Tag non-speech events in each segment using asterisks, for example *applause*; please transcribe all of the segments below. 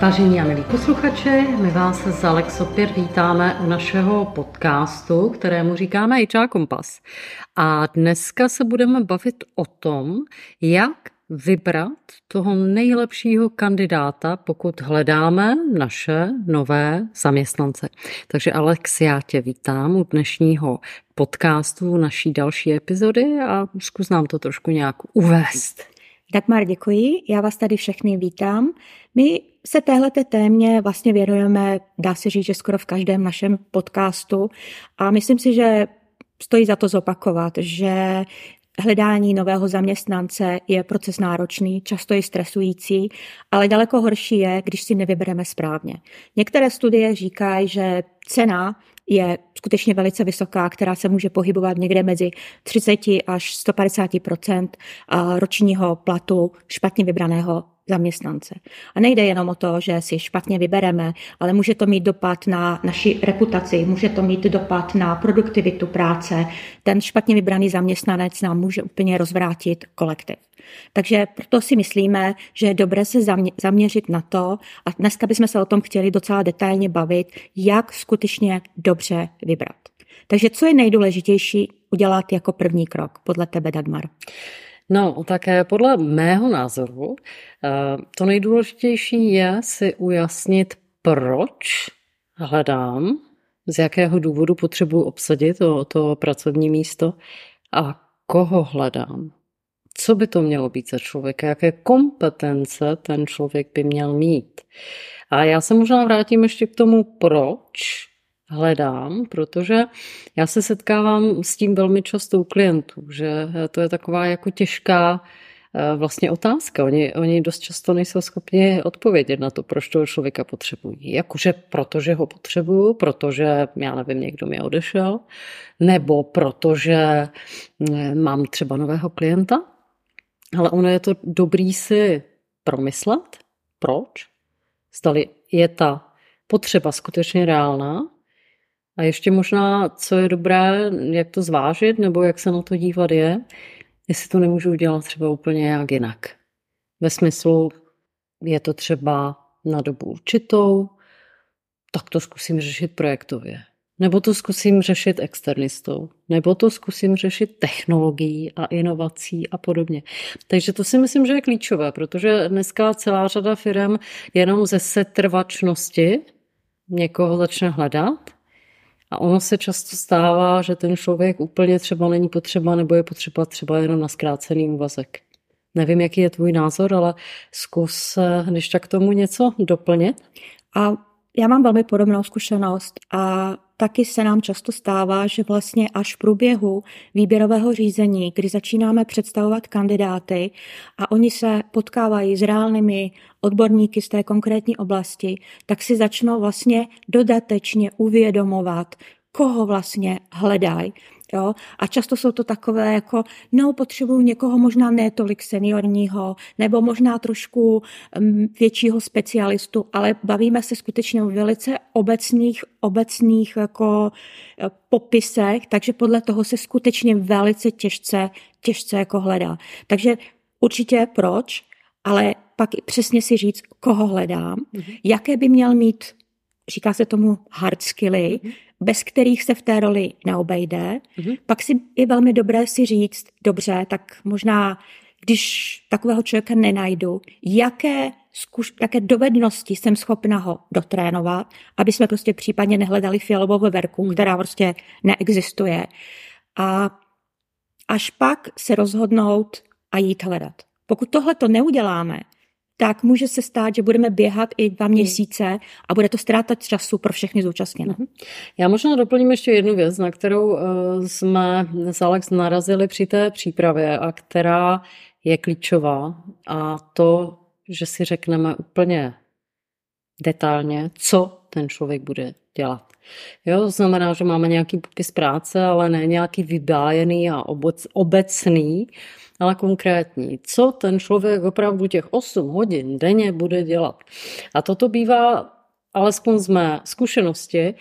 Vážení a milí posluchači, my vás z Alex opět vítáme u našeho podcastu, kterému říkáme HR Kompas. A dneska se budeme bavit o tom, jak vybrat toho nejlepšího kandidáta, pokud hledáme naše nové zaměstnance. Takže Alex, já tě vítám u dnešního podcastu naší další epizody a zkus nám to trošku nějak uvést. Dagmar, děkuji. Já vás tady všechny vítám. My se téhle témě vlastně věnujeme, dá se říct, že skoro v každém našem podcastu a myslím si, že stojí za to zopakovat, že Hledání nového zaměstnance je proces náročný, často i stresující, ale daleko horší je, když si nevybereme správně. Některé studie říkají, že cena je skutečně velice vysoká, která se může pohybovat někde mezi 30 až 150% ročního platu špatně vybraného zaměstnance. A nejde jenom o to, že si špatně vybereme, ale může to mít dopad na naši reputaci, může to mít dopad na produktivitu práce. Ten špatně vybraný zaměstnanec nám může úplně rozvrátit kolektiv. Takže proto si myslíme, že je dobré se zaměřit na to, a dneska bychom se o tom chtěli docela detailně bavit, jak skutečně dobře vybrat. Takže co je nejdůležitější udělat jako první krok podle tebe, Dagmar? No, tak podle mého názoru eh, to nejdůležitější je si ujasnit, proč hledám, z jakého důvodu potřebuji obsadit to, to pracovní místo a koho hledám. Co by to mělo být za člověka, jaké kompetence ten člověk by měl mít. A já se možná vrátím ještě k tomu, proč hledám, protože já se setkávám s tím velmi často u klientů, že to je taková jako těžká eh, vlastně otázka. Oni, oni dost často nejsou schopni odpovědět na to, proč toho člověka potřebují. Jakože protože ho potřebuju, protože, já nevím, někdo mi odešel, nebo protože eh, mám třeba nového klienta. Ale ono je to dobrý si promyslet, proč, zdali je ta potřeba skutečně reálná a ještě možná, co je dobré, jak to zvážit, nebo jak se na to dívat je, jestli to nemůžu udělat třeba úplně nějak jinak. Ve smyslu, je to třeba na dobu určitou, tak to zkusím řešit projektově. Nebo to zkusím řešit externistou. Nebo to zkusím řešit technologií a inovací a podobně. Takže to si myslím, že je klíčové, protože dneska celá řada firm jenom ze setrvačnosti někoho začne hledat a ono se často stává, že ten člověk úplně třeba není potřeba nebo je potřeba třeba jenom na zkrácený úvazek. Nevím, jaký je tvůj názor, ale zkus, když tak tomu něco doplnit. A já mám velmi podobnou zkušenost a taky se nám často stává, že vlastně až v průběhu výběrového řízení, kdy začínáme představovat kandidáty a oni se potkávají s reálnými odborníky z té konkrétní oblasti, tak si začnou vlastně dodatečně uvědomovat, koho vlastně hledají. Jo? A často jsou to takové jako, no potřebuju někoho možná ne tolik seniorního, nebo možná trošku um, většího specialistu, ale bavíme se skutečně o velice obecných, obecných jako e, popisech, takže podle toho se skutečně velice těžce, těžce jako hledá. Takže určitě proč, ale pak přesně si říct, koho hledám, mm-hmm. jaké by měl mít, říká se tomu hard skilly, mm-hmm bez kterých se v té roli neobejde. Mm-hmm. Pak si je velmi dobré si říct, dobře, tak možná, když takového člověka nenajdu, jaké, zkuš, jaké dovednosti jsem schopna ho dotrénovat, aby jsme prostě případně nehledali fialovou veverku, mm-hmm. která prostě neexistuje. A až pak se rozhodnout a jít hledat. Pokud tohle to neuděláme, tak může se stát, že budeme běhat i dva hmm. měsíce a bude to ztrátat času pro všechny zúčastněné. Mhm. Já možná doplním ještě jednu věc, na kterou eh, jsme s Alex narazili při té přípravě a která je klíčová a to, že si řekneme úplně detailně, co ten člověk bude dělat. Jo, to znamená, že máme nějaký popis práce, ale ne nějaký vybájený a obecný, ale konkrétní. Co ten člověk opravdu těch 8 hodin denně bude dělat. A toto bývá, alespoň z mé zkušenosti,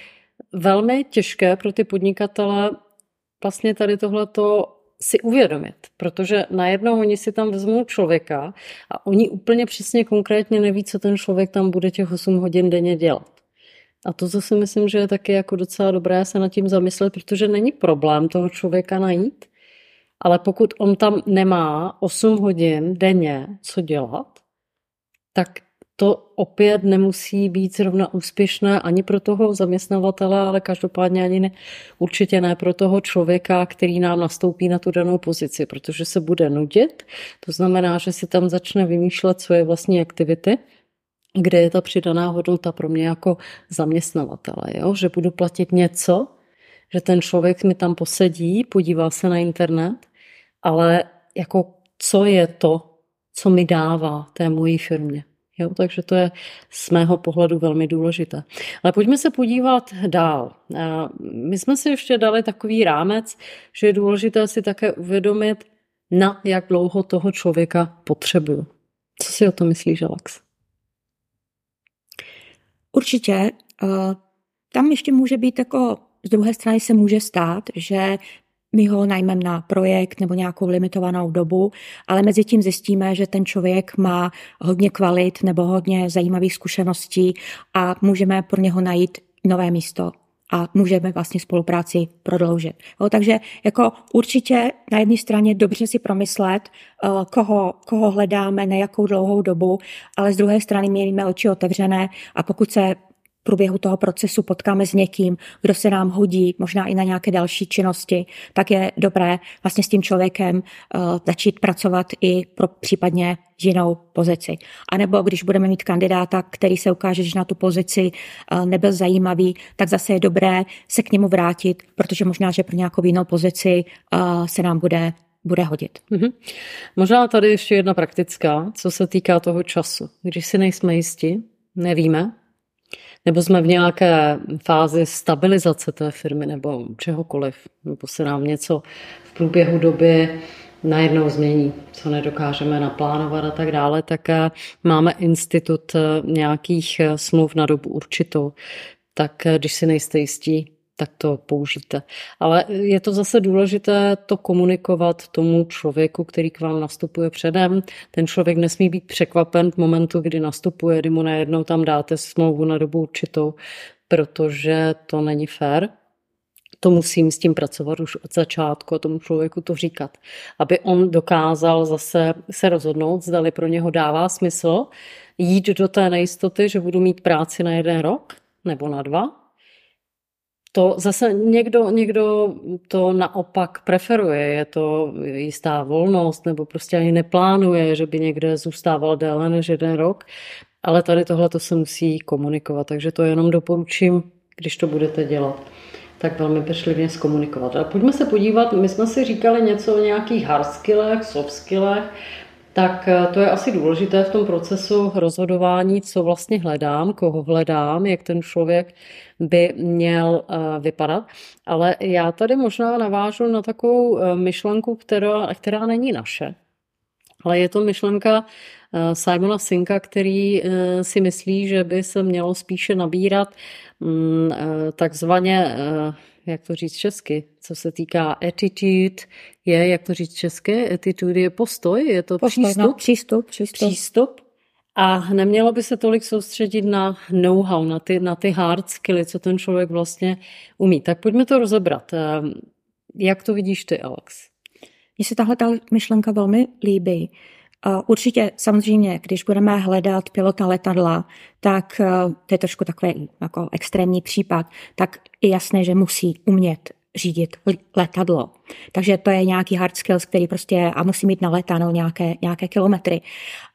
velmi těžké pro ty podnikatele vlastně tady tohleto si uvědomit, protože najednou oni si tam vezmou člověka a oni úplně přesně konkrétně neví, co ten člověk tam bude těch 8 hodin denně dělat. A to zase myslím, že je taky jako docela dobré se nad tím zamyslet, protože není problém toho člověka najít, ale pokud on tam nemá 8 hodin denně co dělat, tak to opět nemusí být zrovna úspěšné ani pro toho zaměstnavatele, ale každopádně ani ne, určitě ne pro toho člověka, který nám nastoupí na tu danou pozici, protože se bude nudit. To znamená, že si tam začne vymýšlet svoje vlastní aktivity, kde je ta přidaná hodnota pro mě jako zaměstnavatele, jo? že budu platit něco, že ten člověk mi tam posedí, podívá se na internet, ale jako co je to, co mi dává té mojí firmě. Jo, takže to je z mého pohledu velmi důležité. Ale pojďme se podívat dál. My jsme si ještě dali takový rámec, že je důležité si také uvědomit, na jak dlouho toho člověka potřebuju. Co si o to myslíš, Alex? Určitě. Tam ještě může být jako z druhé strany se může stát, že my ho najmeme na projekt nebo nějakou limitovanou dobu, ale mezi tím zjistíme, že ten člověk má hodně kvalit nebo hodně zajímavých zkušeností a můžeme pro něho najít nové místo a můžeme vlastně spolupráci prodloužit. Jo, takže jako určitě na jedné straně dobře si promyslet, eh, koho, koho hledáme, na jakou dlouhou dobu, ale z druhé strany mějme oči otevřené a pokud se průběhu toho procesu potkáme s někým, kdo se nám hodí, možná i na nějaké další činnosti, tak je dobré vlastně s tím člověkem uh, začít pracovat i pro případně jinou pozici. A nebo když budeme mít kandidáta, který se ukáže, že na tu pozici uh, nebyl zajímavý, tak zase je dobré se k němu vrátit, protože možná, že pro nějakou jinou pozici uh, se nám bude bude hodit. Mm-hmm. Možná tady ještě jedna praktická, co se týká toho času. Když si nejsme jisti, nevíme, nebo jsme v nějaké fázi stabilizace té firmy nebo čehokoliv, nebo se nám něco v průběhu doby najednou změní, co nedokážeme naplánovat a tak dále, tak eh, máme institut eh, nějakých eh, smluv na dobu určitou. Tak když si nejste jistí, tak to použijte. Ale je to zase důležité to komunikovat tomu člověku, který k vám nastupuje předem. Ten člověk nesmí být překvapen v momentu, kdy nastupuje, kdy mu najednou tam dáte smlouvu na dobu určitou, protože to není fér. To musím s tím pracovat už od začátku a tomu člověku to říkat. Aby on dokázal zase se rozhodnout, zdali pro něho dává smysl jít do té nejistoty, že budu mít práci na jeden rok nebo na dva, to zase někdo, někdo to naopak preferuje, je to jistá volnost, nebo prostě ani neplánuje, že by někde zůstával déle než jeden rok, ale tady tohle to se musí komunikovat, takže to jenom doporučím, když to budete dělat. Tak velmi pečlivě zkomunikovat. A pojďme se podívat, my jsme si říkali něco o nějakých hard skillech, soft skillech, tak eh, to je asi důležité v tom procesu rozhodování, co vlastně hledám, koho hledám, jak ten člověk by měl eh, vypadat. Ale já tady možná navážu na takovou eh, myšlenku, která, která není naše. Ale je to myšlenka Simona Sinka, který si myslí, že by se mělo spíše nabírat mm, takzvaně jak to říct česky, co se týká attitude, je, jak to říct česky, attitude je postoj, je to postoj, přístup, no, přístup, přístup. přístup. A nemělo by se tolik soustředit na know-how, na ty, na ty hard skilly, co ten člověk vlastně umí. Tak pojďme to rozebrat. Ehm, jak to vidíš ty, Alex? Mně se tahle ta myšlenka velmi líbí. Určitě samozřejmě, když budeme hledat pilota letadla, tak eh, to je trošku takový jako extrémní případ, tak je jasné, že musí umět řídit letadlo. Takže to je nějaký hard skills, který prostě a musí mít naletanou nějaké, nějaké kilometry.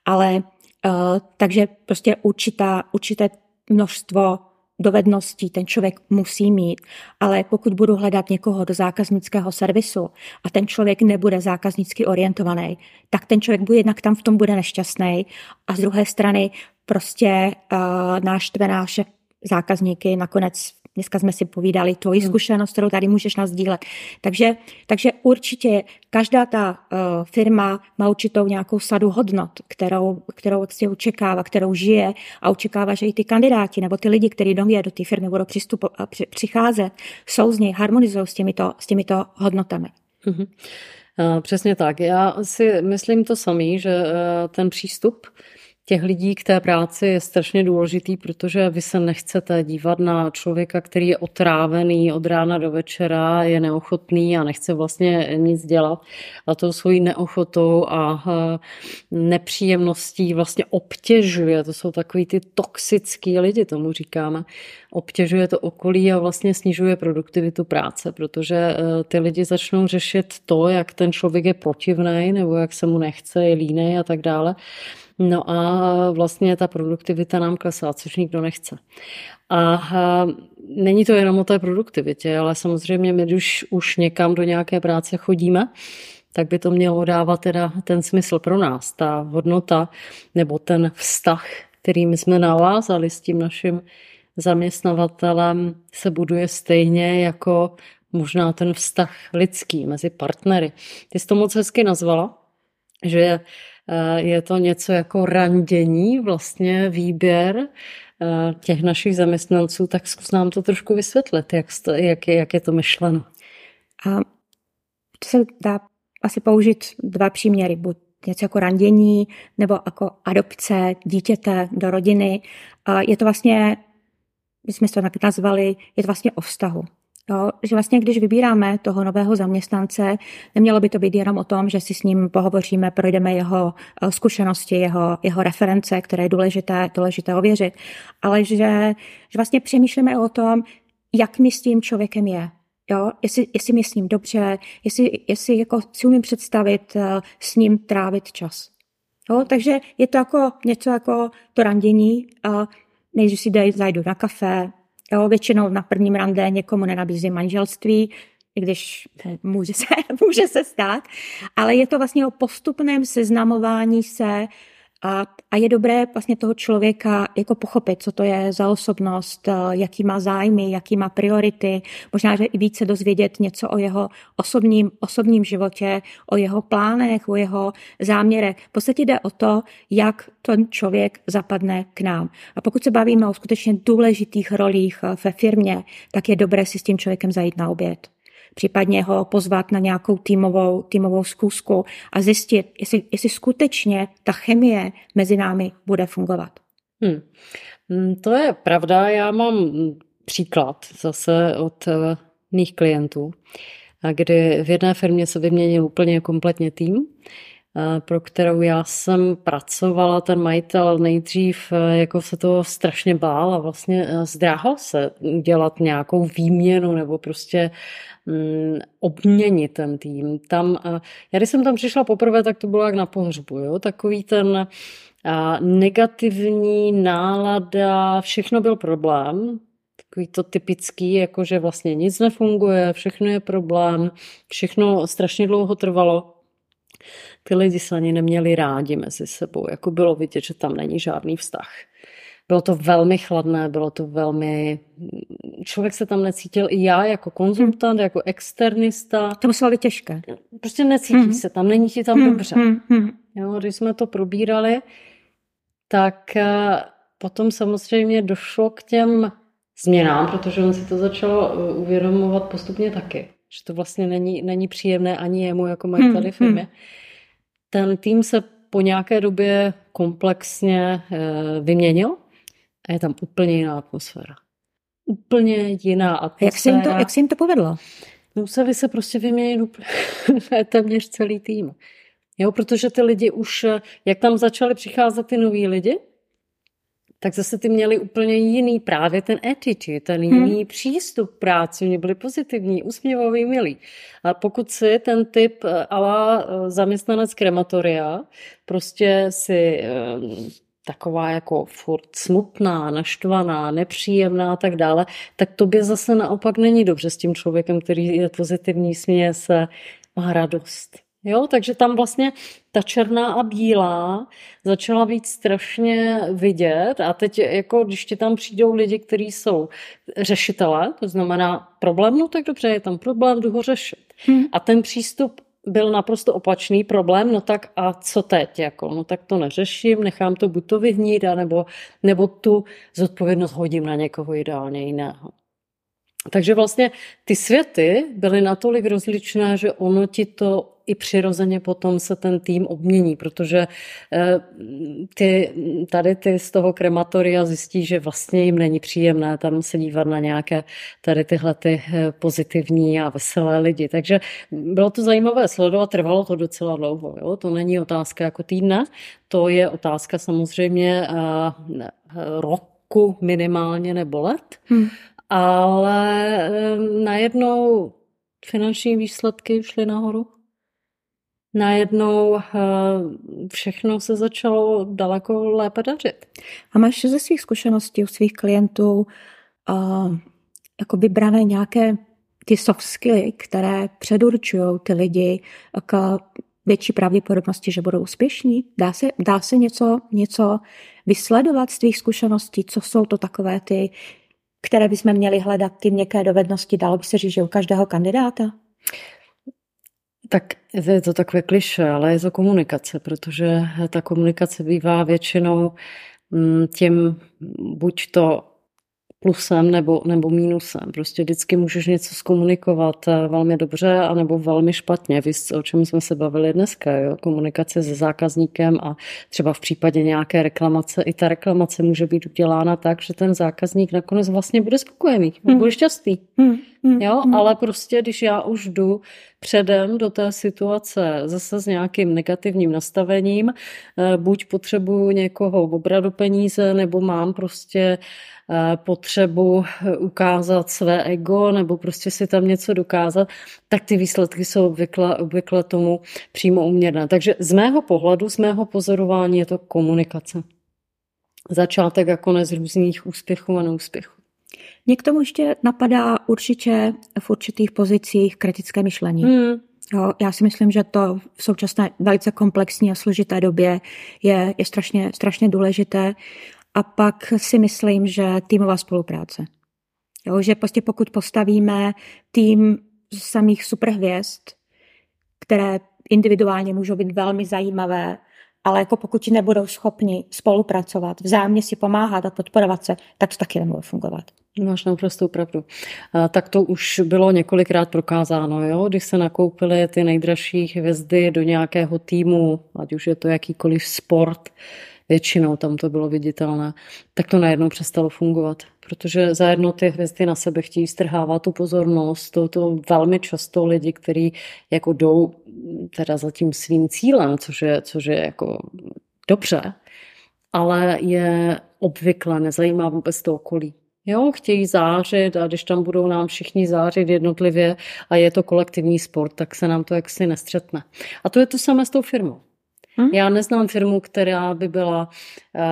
Ale uh, takže prostě určitá, určité množstvo dovedností ten člověk musí mít, ale pokud budu hledat někoho do zákaznického servisu a ten člověk nebude zákaznicky orientovaný, tak ten člověk bude jednak tam v tom bude nešťastný a z druhé strany prostě uh, náštve naše zákazníky nakonec Dneska jsme si povídali tvoji hmm. zkušenost, kterou tady můžeš nazdílet. Takže, takže určitě každá ta uh, firma má určitou nějakou sadu hodnot, kterou, kterou si očekává, kterou žije a očekává, že i ty kandidáti nebo ty lidi, kteří do do té firmy budou přistupo, při, přicházet, jsou z něj, harmonizují s těmito, s těmito hodnotami. Mm-hmm. Přesně tak. Já si myslím to samý, že ten přístup těch lidí k té práci je strašně důležitý, protože vy se nechcete dívat na člověka, který je otrávený od rána do večera, je neochotný a nechce vlastně nic dělat. A tou svojí neochotou a nepříjemností vlastně obtěžuje. To jsou takový ty toxický lidi, tomu říkáme. Obtěžuje to okolí a vlastně snižuje produktivitu práce, protože e, ty lidi začnou řešit to, jak ten člověk je protivný nebo jak se mu nechce, je línej a tak dále. No a vlastně ta produktivita nám klesá, což nikdo nechce. A není to jenom o té produktivitě, ale samozřejmě my, když už někam do nějaké práce chodíme, tak by to mělo dávat teda ten smysl pro nás, ta hodnota nebo ten vztah, který my jsme navázali s tím naším zaměstnavatelem, se buduje stejně jako možná ten vztah lidský mezi partnery. Ty jsi to moc hezky nazvala, že je to něco jako randění, vlastně výběr eh, těch našich zaměstnanců, tak zkus nám to trošku vysvětlit, jak, jak, je, jak je to myšleno. A to se dá asi použít dva příměry, buď něco jako randění nebo jako adopce dítěte do rodiny. Je to vlastně, my jsme to tak nazvali, je to vlastně o vztahu. Jo, že vlastně, když vybíráme toho nového zaměstnance, nemělo by to být jenom o tom, že si s ním pohovoříme, projdeme jeho eh, zkušenosti, jeho, jeho reference, které je důležité, důležité ověřit, ale že, že vlastně přemýšlíme o tom, jak mi s tím člověkem je. Jo? Jestli, jestli mi s ním dobře, jestli, jestli jako si umím představit uh, s ním trávit čas. Jo? Takže je to jako něco jako to randění. Než si dej, zajdu na kafe, Jo, většinou na prvním rande někomu nenabízí manželství, i když může se, *laughs* může se stát, ale je to vlastně o postupném seznamování se a, a je dobré vlastně toho člověka jako pochopit, co to je za osobnost, eh, jaký má zájmy, jaký má priority, možná, že i více dozvědět něco o jeho osobním, osobním životě, o jeho plánech, o jeho záměrech. V podstatě jde o to, jak ten člověk zapadne k nám. A pokud se bavíme o skutečně důležitých rolích eh, ve firmě, tak je dobré si s tím člověkem zajít na oběd případně ho pozvat na nějakou týmovou, týmovou zkusku a zjistit, jestli, jestli skutečně ta chemie mezi námi bude fungovat. Hmm. hmm to je pravda. Já mám příklad zase od eh, mých klientů, kdy v jedné firmě se vyměnil úplně kompletně tým, eh, pro kterou já jsem pracovala, ten majitel nejdřív eh, jako se to strašně bál a vlastně zdráhal se dělat nějakou výměnu nebo prostě mm, obměnit ten tým. Tam, já když jsem tam přišla poprvé, tak to bylo jak na pohřbu, jo? takový ten negativní nálada, všechno byl problém, takový to typický, jako že vlastně nic nefunguje, všechno je problém, všechno strašně dlouho trvalo. Ty lidi se ani neměli rádi mezi sebou, jako bylo vidět, že tam není žádný vztah. Bylo to velmi chladné, bylo to velmi... Člověk se tam necítil i já jako konzultant, jako externista. To muselo být těžké. Prostě necítí hmm. se tam, není ti tam hmm. dobře. Hmm. Jo, když jsme to probírali, tak eh, potom samozřejmě došlo k těm změnám, protože on si to začal eh, uvědomovat postupně taky. Že to vlastně není, není příjemné ani jemu jako majiteli firmy. Hmm. Ten tým se po nějaké době komplexně eh, vyměnil a je tam úplně jiná atmosféra. Úplně jiná atmosféra. Jak se jim to, jak se jim to povedlo? Museli se prostě vyměnit úplně *laughs* téměř celý tým. Jo, protože ty lidi už, jak tam začali přicházet ty noví lidi, tak zase ty měli úplně jiný právě ten attitude, ten hmm. jiný hmm. přístup k práci, oni byli pozitivní, usměvavý, milí. A pokud si ten typ eh, ala eh, zaměstnanec krematoria prostě si eh, taková jako furt smutná, naštvaná, nepříjemná a tak dále, tak tobě zase naopak není dobře s tím člověkem, který je pozitivní, směje se, má radost. Jo, takže tam vlastně ta černá a bílá začala být strašně vidět a teď jako když ti tam přijdou lidi, kteří jsou řešitelé, to znamená problém, no tak dobře, je tam problém, jdu ho řešit. Hmm. A ten přístup byl naprosto opačný problém, no tak a co teď? Jako, no tak to neřeším, nechám to buď to vyhnít, nebo, nebo tu zodpovědnost hodím na někoho ideálně jiného. Takže vlastně ty světy byly natolik rozličné, že ono ti to i přirozeně potom se ten tým obmění, protože eh, ty, tady ty z toho krematoria zjistí, že vlastně jim není příjemné tam se dívat na nějaké tady tyhle ty eh, pozitivní a veselé lidi. Takže bylo to zajímavé sledovat, trvalo to docela dlouho. Jo? To není otázka jako týdne, to je otázka samozřejmě roku minimálně nebo let. Hmm ale najednou finanční výsledky šly nahoru. Najednou všechno se začalo daleko lépe dařit. A máš ze svých zkušeností u svých klientů uh, jako vybrané nějaké ty soft skilly, které předurčují ty lidi k větší pravděpodobnosti, že budou úspěšní? Dá se, dá se něco, něco vysledovat z tvých zkušeností? Co jsou to takové ty které bychom měli hledat, ty měkké dovednosti, dalo by se říct, že u každého kandidáta? Tak je to takové kliše, ale je to komunikace, protože ta komunikace bývá většinou mm, tím buď to plusem nebo, nebo mínusem. Prostě vždycky můžeš něco zkomunikovat eh, velmi dobře a nebo velmi špatně. Víš, o čem jsme se bavili dneska, jo? komunikace se zákazníkem a třeba v případě nějaké reklamace, i ta reklamace může být udělána tak, že ten zákazník nakonec vlastně bude spokojený, hmm. bude šťastný. Hmm. Hmm. Jo, hmm. ale prostě, když já už jdu předem do té situace zase s nějakým negativním nastavením, eh, buď potřebuju někoho obradu peníze, nebo mám prostě Eh, potřebu eh, ukázat své ego nebo prostě si tam něco dokázat, tak ty výsledky jsou obvykle, obvykle tomu přímo uměrné. Takže z mého pohledu, z mého pozorování je to komunikace. Začátek a konec různých úspěchů a neúspěchů. Mě k tomu ještě napadá určitě v určitých pozicích kritické myšlení. Hmm. Jo, já si myslím, že to v současné velice komplexní a složité době je, je strašně, strašně důležité a pak si myslím, že týmová spolupráce. Jo, že prostě pokud postavíme tým samých superhvězd, které individuálně můžou být velmi zajímavé, ale jako pokud nebudou schopni spolupracovat, vzájemně si pomáhat a podporovat se, tak to taky nebude fungovat. Máš naprostou pravdu. Tak to už bylo několikrát prokázáno, jo? když se nakoupily ty nejdražší hvězdy do nějakého týmu, ať už je to jakýkoliv sport, většinou tam to bylo viditelné, tak to najednou přestalo fungovat. Protože zajedno ty hvězdy na sebe chtějí strhávat tu pozornost, to, to velmi často lidi, kteří jako jdou teda za tím svým cílem, což je, což je jako dobře, ale je obvykle nezajímá vůbec to okolí. Jo, chtějí zářit a když tam budou nám všichni zářit jednotlivě a je to kolektivní sport, tak se nám to jaksi nestřetne. A to je to samé s tou firmou. Hmm? Já neznám firmu, která by byla uh,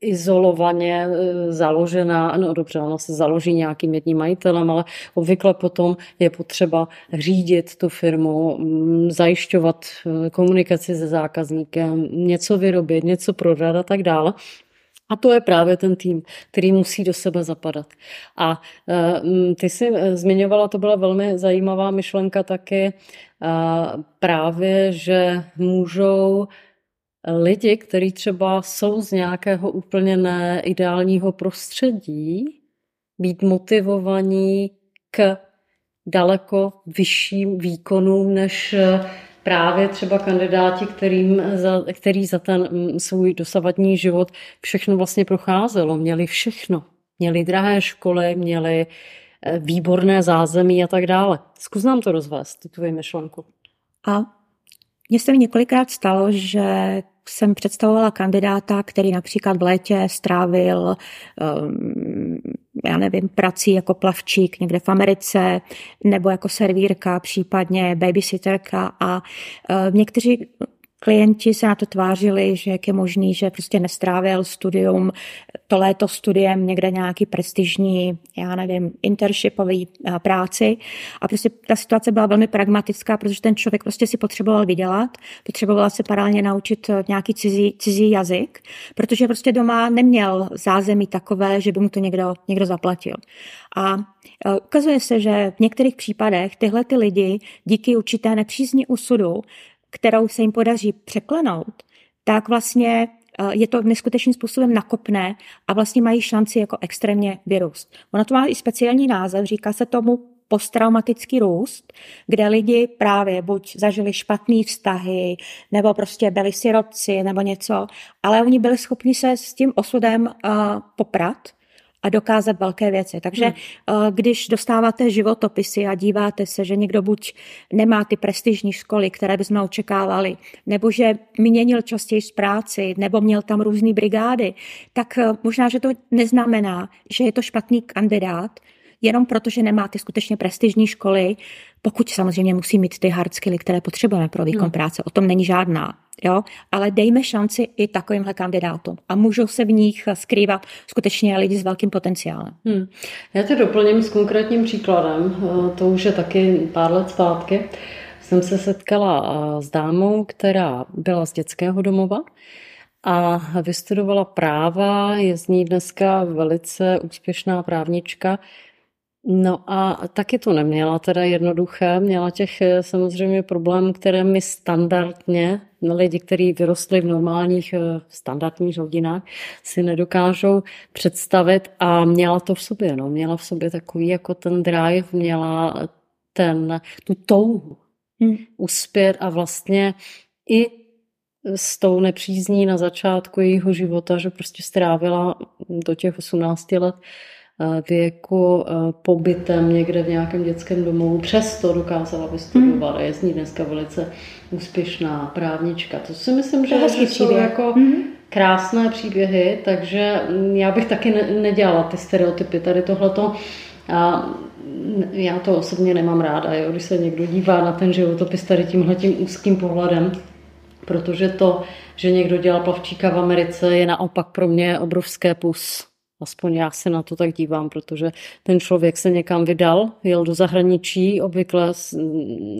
izolovaně uh, založená, no dobře, ona se založí nějakým jedním majitelem, ale obvykle potom je potřeba řídit tu firmu, um, zajišťovat uh, komunikaci se zákazníkem, něco vyrobit, něco prodat a tak dále. A to je právě ten tým, který musí do sebe zapadat. A ty si zmiňovala, to byla velmi zajímavá myšlenka taky, právě, že můžou lidi, kteří třeba jsou z nějakého úplně neideálního prostředí, být motivovaní k daleko vyšším výkonům než právě třeba kandidáti, kterým za, který za ten mm, svůj dosavadní život všechno vlastně procházelo. Měli všechno. Měli drahé školy, měli Eh, výborné zázemí a tak dále. Zkus nám to rozvést, tu tvoji myšlenku. A mně se mi několikrát stalo, že jsem představovala kandidáta, který například v létě strávil, um, já nevím, prací jako plavčík někde v Americe, nebo jako servírka, případně babysitterka a uh, někteří klienti se na to tvářili, že jak je možný, že prostě nestrávil studium, to léto studiem někde nějaký prestižní, já nevím, intershipový eh, práci. A prostě ta situace byla velmi pragmatická, protože ten člověk prostě si potřeboval vydělat, potřeboval se paralelně naučit eh, nějaký cizí, cizí jazyk, protože prostě doma neměl zázemí takové, že by mu to někdo, někdo zaplatil. A eh, ukazuje se, že v některých případech tyhle ty lidi díky určité nepřízní usudu kterou se jim podaří překlenout, tak vlastně eh, je to neskutečným způsobem nakopné a vlastně mají šanci jako extrémně vyrůst. Ono to má i speciální název, říká se tomu posttraumatický růst, kde lidi právě buď zažili špatné vztahy, nebo prostě byli sirotci, nebo něco, ale oni byli schopni se s tím osudem uh, poprat a dokázat velké věci. Takže hmm. uh, když dostáváte životopisy a díváte se, že někdo buď nemá ty prestižní školy, které bychom očekávali, nebo že měnil častěji z práci, nebo měl tam různé brigády, tak uh, možná, že to neznamená, že je to špatný kandidát, jenom proto, že nemá ty skutečně prestižní školy, pokud samozřejmě musí mít ty hard skilly, které potřebujeme pro výkon hmm. práce. O tom není žádná. Jo? Ale dejme šanci i takovýmhle kandidátům. A můžou se v nich skrývat skutečně lidi s velkým potenciálem. Hmm. Já to doplním s konkrétním příkladem. Eh, to už je taky pár let zpátky. Jsem se setkala eh, s dámou, která byla z dětského domova a vystudovala práva, je z ní dneska velice úspěšná právnička, No a taky to neměla teda jednoduché, měla těch eh, samozřejmě problémů, které mi standardně lidi, kteří vyrostli v normálních eh, standardních rodinách, si nedokážou představit a měla to v sobě, no, měla v sobě takový jako ten drive, měla ten, tu touhu hmm. uspět a vlastně i s tou nepřízní na začátku jejího života, že prostě strávila do těch 18 let věku eh, pobytem někde v nějakém dětském domovu, přesto dokázala vystudovat a je z ní dneska velice úspěšná právnička. To si myslím, že, že jsou jako mm. krásné příběhy, takže já bych taky ne, nedělala ty stereotypy tady tohleto. A já to osobně nemám ráda, jo, když se někdo dívá na ten životopis tady tímhletím úzkým pohledem, protože to, že někdo dělal plavčíka v Americe, je naopak pro mě obrovské plus. Aspoň já se na to tak dívám, protože ten člověk se někam vydal, jel do zahraničí, obvykle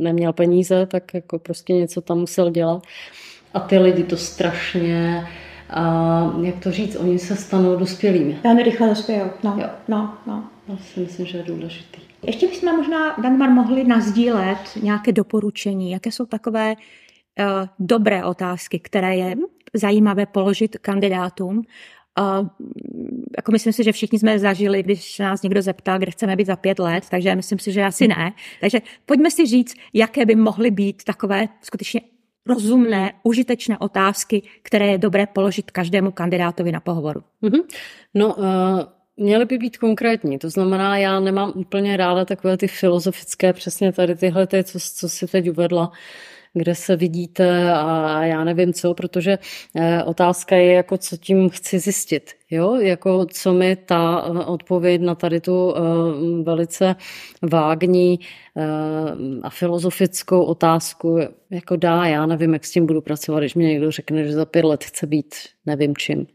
neměl peníze, tak jako prostě něco tam musel dělat. A ty lidi to strašně, a jak to říct, oni se stanou dospělými. Velmi rychle dospějou, no, jo. no, no. Já si myslím, že je důležitý. Ještě bychom možná, Dagmar, mohli nazdílet nějaké doporučení, jaké jsou takové uh, dobré otázky, které je zajímavé položit kandidátům, Uh, jako myslím si, že všichni jsme zažili, když nás někdo zeptá, kde chceme být za pět let, takže myslím si, že asi ne. Takže pojďme si říct, jaké by mohly být takové skutečně rozumné, užitečné otázky, které je dobré položit každému kandidátovi na pohovoru. Mm-hmm. No, uh... Měly by být konkrétní, to znamená, já nemám úplně ráda takové ty filozofické, přesně tady tyhle, ty, co, co si teď uvedla, kde se vidíte a já nevím co, protože eh, otázka je, jako co tím chci zjistit. Jo, jako co mi ta eh, odpověď na tady tu eh, velice vágní a filozofickou otázku jako dá, já nevím, jak s tím budu pracovat, když mi někdo řekne, že za pět let chce být nevím čím.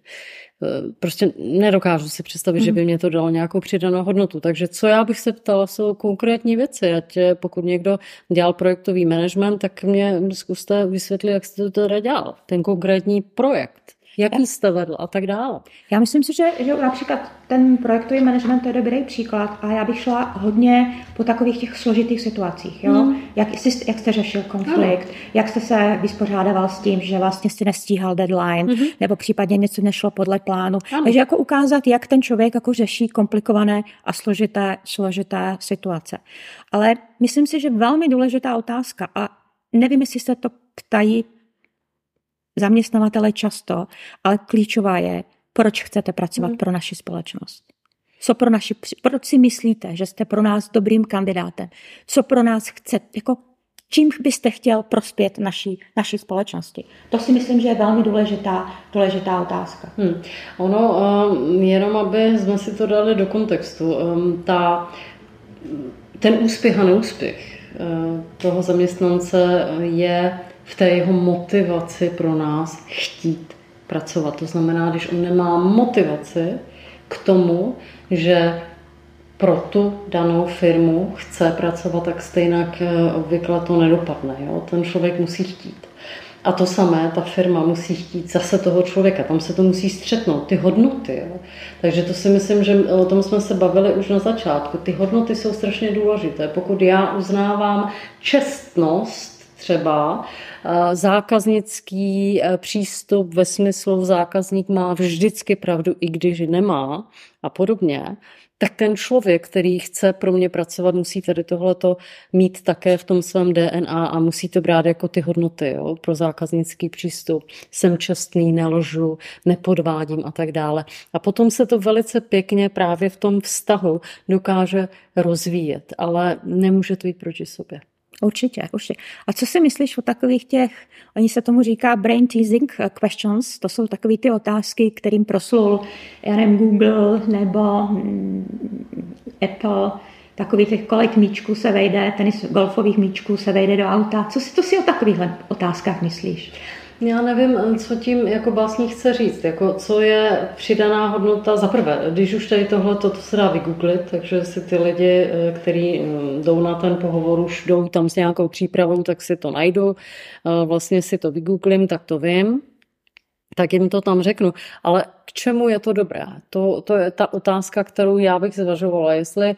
Eh, prostě nedokážu si představit, mm. že by hmm. mě to dalo nějakou přidanou hodnotu. Takže co já bych se ptala, jsou konkrétní věci. Ať pokud někdo dělal projektový management, tak mě zkuste vysvětlit, jak jste to teda dělal. Ten konkrétní projekt. Jaký jste vedl a tak dále. Já myslím si, že, že například ten projektový management to je dobrý příklad a já bych šla hodně po takových těch složitých situacích. Jo? Mm. Jak, jsi, jak jste řešil konflikt, no. jak jste se vyspořádával s tím, že vlastně si nestíhal deadline, mm-hmm. nebo případně něco nešlo podle plánu. Ano. Takže jako ukázat, jak ten člověk jako řeší komplikované a složité, složité situace. Ale myslím si, že velmi důležitá otázka a nevím, jestli se to ptají zaměstnavatele často, ale klíčová je, proč chcete pracovat mm. pro naši společnost. Co pro naši, proč si myslíte, že jste pro nás dobrým kandidátem? Co pro nás chcete, jako čím byste chtěl prospět naší, naší společnosti? To si myslím, že je velmi důležitá, důležitá otázka. Hmm. Ono, um, jenom aby jsme si to dali do kontextu, um, ta, ten úspěch a neúspěch uh, toho zaměstnance je v té jeho motivaci pro nás chtít pracovat. To znamená, když on nemá motivaci k tomu, že pro tu danou firmu chce pracovat, tak stejně eh, obvykle to nedopadne. Jo? Ten člověk musí chtít. A to samé, ta firma musí chtít zase toho člověka, tam se to musí střetnout, ty hodnoty. Jo? Takže to si myslím, že o tom jsme se bavili už na začátku. Ty hodnoty jsou strašně důležité. Pokud já uznávám čestnost třeba, zákaznický přístup ve smyslu zákazník má vždycky pravdu, i když nemá a podobně, tak ten člověk, který chce pro mě pracovat, musí tady tohleto mít také v tom svém DNA a musí to brát jako ty hodnoty jo, pro zákaznický přístup. Jsem čestný, neložu, nepodvádím a tak dále. A potom se to velice pěkně právě v tom vztahu dokáže rozvíjet, ale nemůže to jít proti sobě. Určitě, určitě. A co si myslíš o takových těch, oni se tomu říká brain teasing questions, to jsou takové ty otázky, kterým proslul, já nevím, Google nebo mm, Apple, takový těch kolik míčků se vejde, tenis golfových míčků se vejde do auta. Co si to si o takových otázkách myslíš? Já nevím, co tím jako básník chce říct, jako co je přidaná hodnota za prvé. Když už tady tohle, to, to se dá vygooglit, takže si ty lidi, eh, kteří mm, jdou na ten pohovor, už jdou tam s nějakou přípravou, tak si to najdu. Vlastně si to vygooglím, tak to vím tak jim to tam řeknu. Ale k čemu je to dobré? To, to je ta otázka, kterou já bych zvažovala. Jestli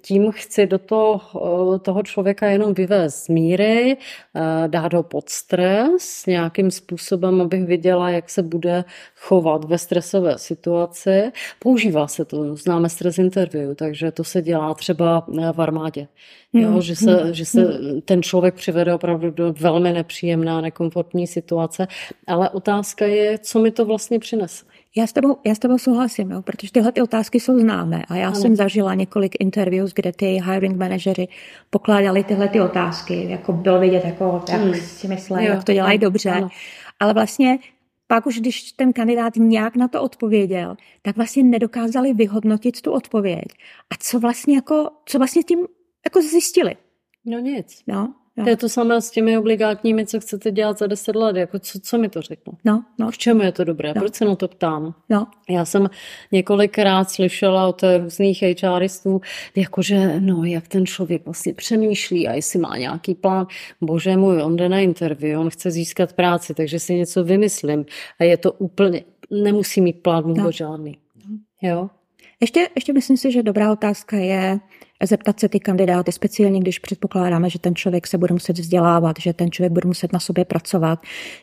tím chci do toho, toho člověka jenom vyvést z míry, eh, dát ho pod stres nějakým způsobem, abych viděla, jak se bude chovat ve stresové situaci. Používá se to, známe stres interview, takže to se dělá třeba v armádě. Jo, hmm. že, se, hmm. že se ten člověk přivede opravdu do velmi nepříjemná, nekomfortní situace. Ale otázka je, co mi to vlastně přinese. Já s tebou, já s tebou souhlasím, jo, protože tyhle ty otázky jsou známé a já ano. jsem zažila několik interviews, kde ty hiring manažeři pokládali tyhle ty otázky, jako bylo vidět, jako, jak hmm. si myslí, jak to dělají dobře. Ano. Ale vlastně pak už, když ten kandidát nějak na to odpověděl, tak vlastně nedokázali vyhodnotit tu odpověď. A co vlastně jako, co vlastně tím jako zjistili? No nic. No, No. To je to samé s těmi obligátními, co chcete dělat za deset let. Jako co, co mi to řeknu? No, no. K čemu je to dobré? No. Proč se na to ptám? No. Já jsem několikrát slyšela od různých HRistů, jakože, no, jak ten člověk vlastně přemýšlí a jestli má nějaký plán. Bože můj, on jde na interview, on chce získat práci, takže si něco vymyslím. A je to úplně, nemusí mít plán vůbec no. žádný. No. Jo? Ještě, ještě myslím si, že dobrá otázka je, zeptat se ty kandidáty, speciálně když předpokládáme, že ten člověk se bude muset vzdělávat, že ten člověk bude muset na sobě pracovat,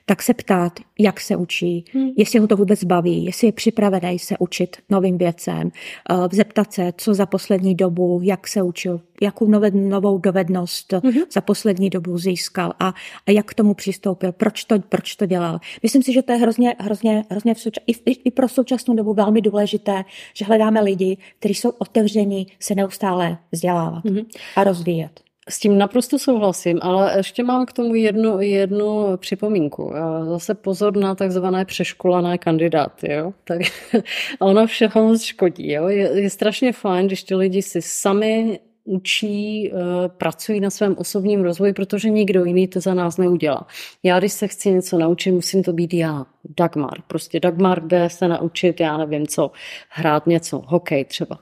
tak se ptát, jak se učí, hmm. jestli ho to vůbec baví, jestli je připravený se učit novým věcem, eh, zeptat se, co za poslední dobu, jak se učil, jakou novou dovednost hmm. za poslední dobu získal a, a jak k tomu přistoupil, proč to, proč to dělal. Myslím si, že to je hrozně, hrozně, hrozně v souča- i, i, i pro současnou dobu velmi důležité, že hledáme lidi, kteří jsou otevření se neustále vzdělávat mm-hmm. a rozvíjet. S tím naprosto souhlasím, ale ještě mám k tomu jednu, jednu připomínku. Zase pozor na takzvané přeškolené kandidáty. Jo? Tak *laughs* ono všechno moc škodí. Jo? Je, je strašně fajn, když ti lidi si sami učí, eh, pracují na svém osobním rozvoji, protože nikdo jiný to za nás neudělá. Já, když se chci něco naučit, musím to být já, Dagmar. Prostě Dagmar jde se naučit, já nevím co, hrát něco, hokej třeba.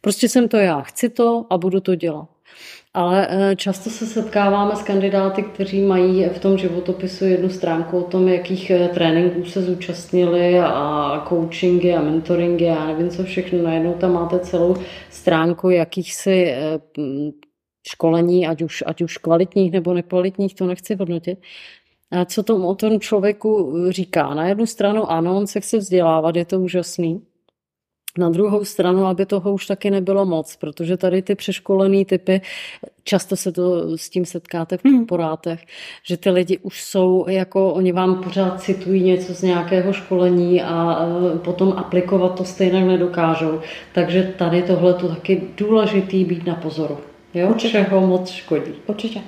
Prostě jsem to já, chci to a budu to dělat. Ale eh, často se setkáváme s kandidáty, kteří mají v tom životopisu jednu stránku o tom, jakých eh, tréninků se zúčastnili a coachingy a mentoringy a nevím co všechno. Najednou tam máte celou stránku jakýchsi eh, školení, ať už, ať už kvalitních nebo nekvalitních, to nechci hodnotit. A co tomu o tom člověku říká? Na jednu stranu ano, on se chce vzdělávat, je to úžasný, na druhou stranu, aby toho už taky nebylo moc, protože tady ty přeškolený typy, často se to s tím setkáte v hmm. korporátech, že ty lidi už jsou jako, oni vám pořád citují něco z nějakého školení a potom aplikovat to stejně nedokážou. Takže tady tohle to taky důležitý být na pozoru. Jo? Určitě. Čeho moc škodí. Určitě.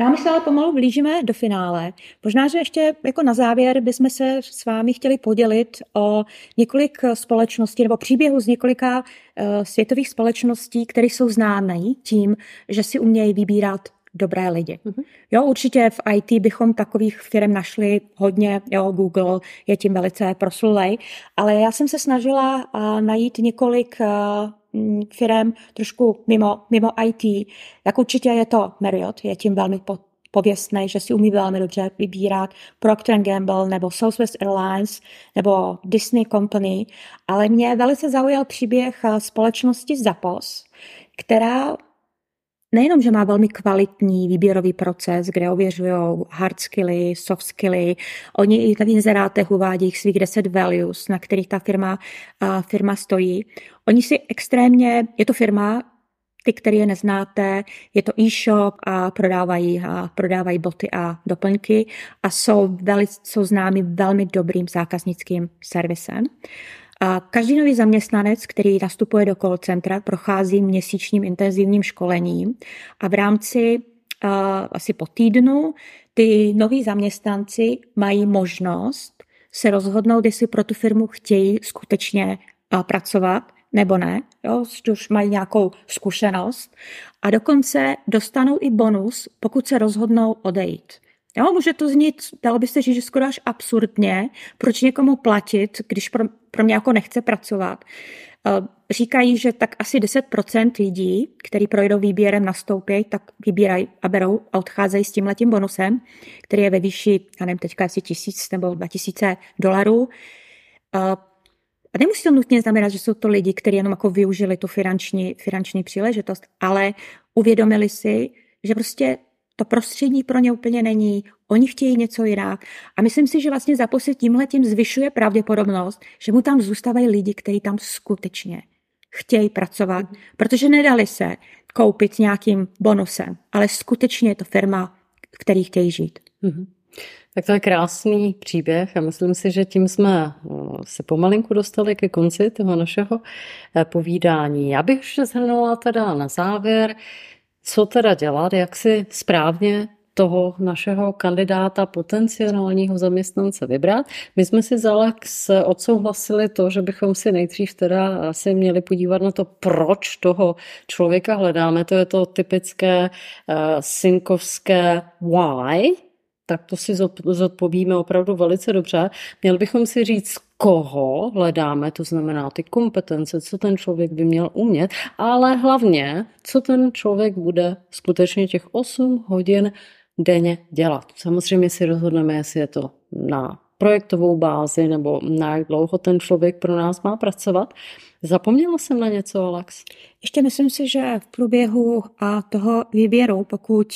No a my se ale pomalu blížíme do finále. Možná, že ještě jako na závěr bychom se s vámi chtěli podělit o několik společností nebo příběhů z několika uh, světových společností, které jsou známé tím, že si umějí vybírat dobré lidi. Mm-hmm. Jo, určitě v IT bychom takových firm našli hodně, jo, Google je tím velice proslulej, ale já jsem se snažila uh, najít několik uh, Mm, firm trošku mimo, mimo IT, jak určitě je to Marriott, je tím velmi po, pověstný, že si umí velmi dobře vybírat Procter Gamble nebo Southwest Airlines nebo Disney Company, ale mě velice zaujal příběh společnosti Zappos, která nejenom, že má velmi kvalitní výběrový proces, kde ověřují hard skilly, soft skilly, oni i v inzerátech uvádějí svých 10 values, na kterých ta firma, uh, firma stojí. Oni si extrémně, je to firma, ty, které je neznáte, je to e-shop a prodávají, a prodávají boty a doplňky a jsou, veli, jsou známi velmi dobrým zákaznickým servisem. A každý nový zaměstnanec, který nastupuje do call centra, prochází měsíčním intenzivním školením a v rámci uh, asi po týdnu ty noví zaměstnanci mají možnost se rozhodnout, jestli pro tu firmu chtějí skutečně uh, pracovat nebo ne, jo, už mají nějakou zkušenost a dokonce dostanou i bonus, pokud se rozhodnou odejít. Jo, může to znít, dalo by se říct, že skoro až absurdně, proč někomu platit, když pro, pro mě jako nechce pracovat. Eh, říkají, že tak asi 10% lidí, kteří projdou výběrem, nastoupí, tak vybírají a berou a odcházejí s tímhletím bonusem, který je ve výši, já nevím, teďka asi tisíc nebo dva tisíce dolarů. Eh, a nemusí to nutně znamenat, že jsou to lidi, kteří jenom jako využili tu finanční, finanční příležitost, ale uvědomili si, že prostě to prostředí pro ně úplně není, oni chtějí něco jinak. A myslím si, že vlastně zaposlit tímhle tím zvyšuje pravděpodobnost, že mu tam zůstávají lidi, kteří tam skutečně chtějí pracovat, protože nedali se koupit nějakým bonusem, ale skutečně je to firma, který chtějí žít. Mm-hmm. Tak to je krásný příběh a myslím si, že tím jsme eh, se pomalinku dostali ke konci toho našeho eh, povídání. Já bych ještě zhrnula teda na závěr, co teda dělat, jak si správně toho našeho kandidáta, potenciálního zaměstnance vybrat. My jsme si za Lex odsouhlasili to, že bychom si nejdřív teda asi měli podívat na to, proč toho člověka hledáme. To je to typické uh, synkovské why, tak to si zodpovíme opravdu velice dobře. Měli bychom si říct, koho hledáme, to znamená ty kompetence, co ten člověk by měl umět, ale hlavně, co ten člověk bude skutečně těch 8 hodin denně dělat. Samozřejmě si rozhodneme, jestli je to na projektovou bázi nebo na jak dlouho ten člověk pro nás má pracovat. Zapomněla jsem na něco, Alex? Ještě myslím si, že v průběhu toho výběru, pokud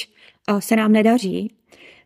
se nám nedaří,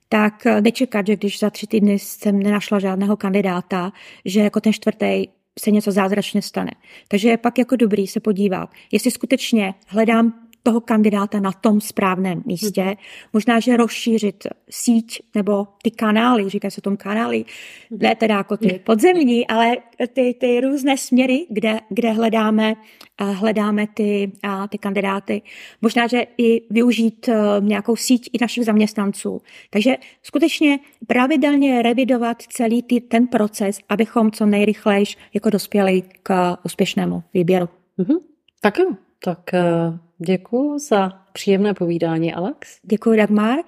tak nečekat, že když za tři týdny jsem nenašla žádného kandidáta, že jako ten čtvrtý se něco zázračně stane. Takže je pak jako dobrý se podívat, jestli skutečně hledám toho kandidáta na tom správném místě. Hmm. Možná, že rozšířit síť nebo ty kanály, říká se tom kanály, hmm. ne teda jako ty podzemní, ale ty, ty různé směry, kde, kde hledáme, hledáme ty, ty kandidáty. Možná, že i využít e, nějakou síť i našich zaměstnanců. Takže skutečně pravidelně revidovat celý ty, ten proces, abychom co nejrychleji jako dospěli k úspěšnému výběru. Mm-hmm. Tak jo, tak uh Děkuji za příjemné povídání, Alex. Děkuji, Dagmar.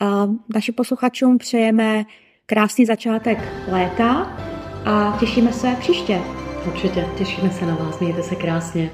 A našim posluchačům přejeme krásný začátek léta a těšíme se příště. Určitě, těšíme se na vás, mějte se krásně.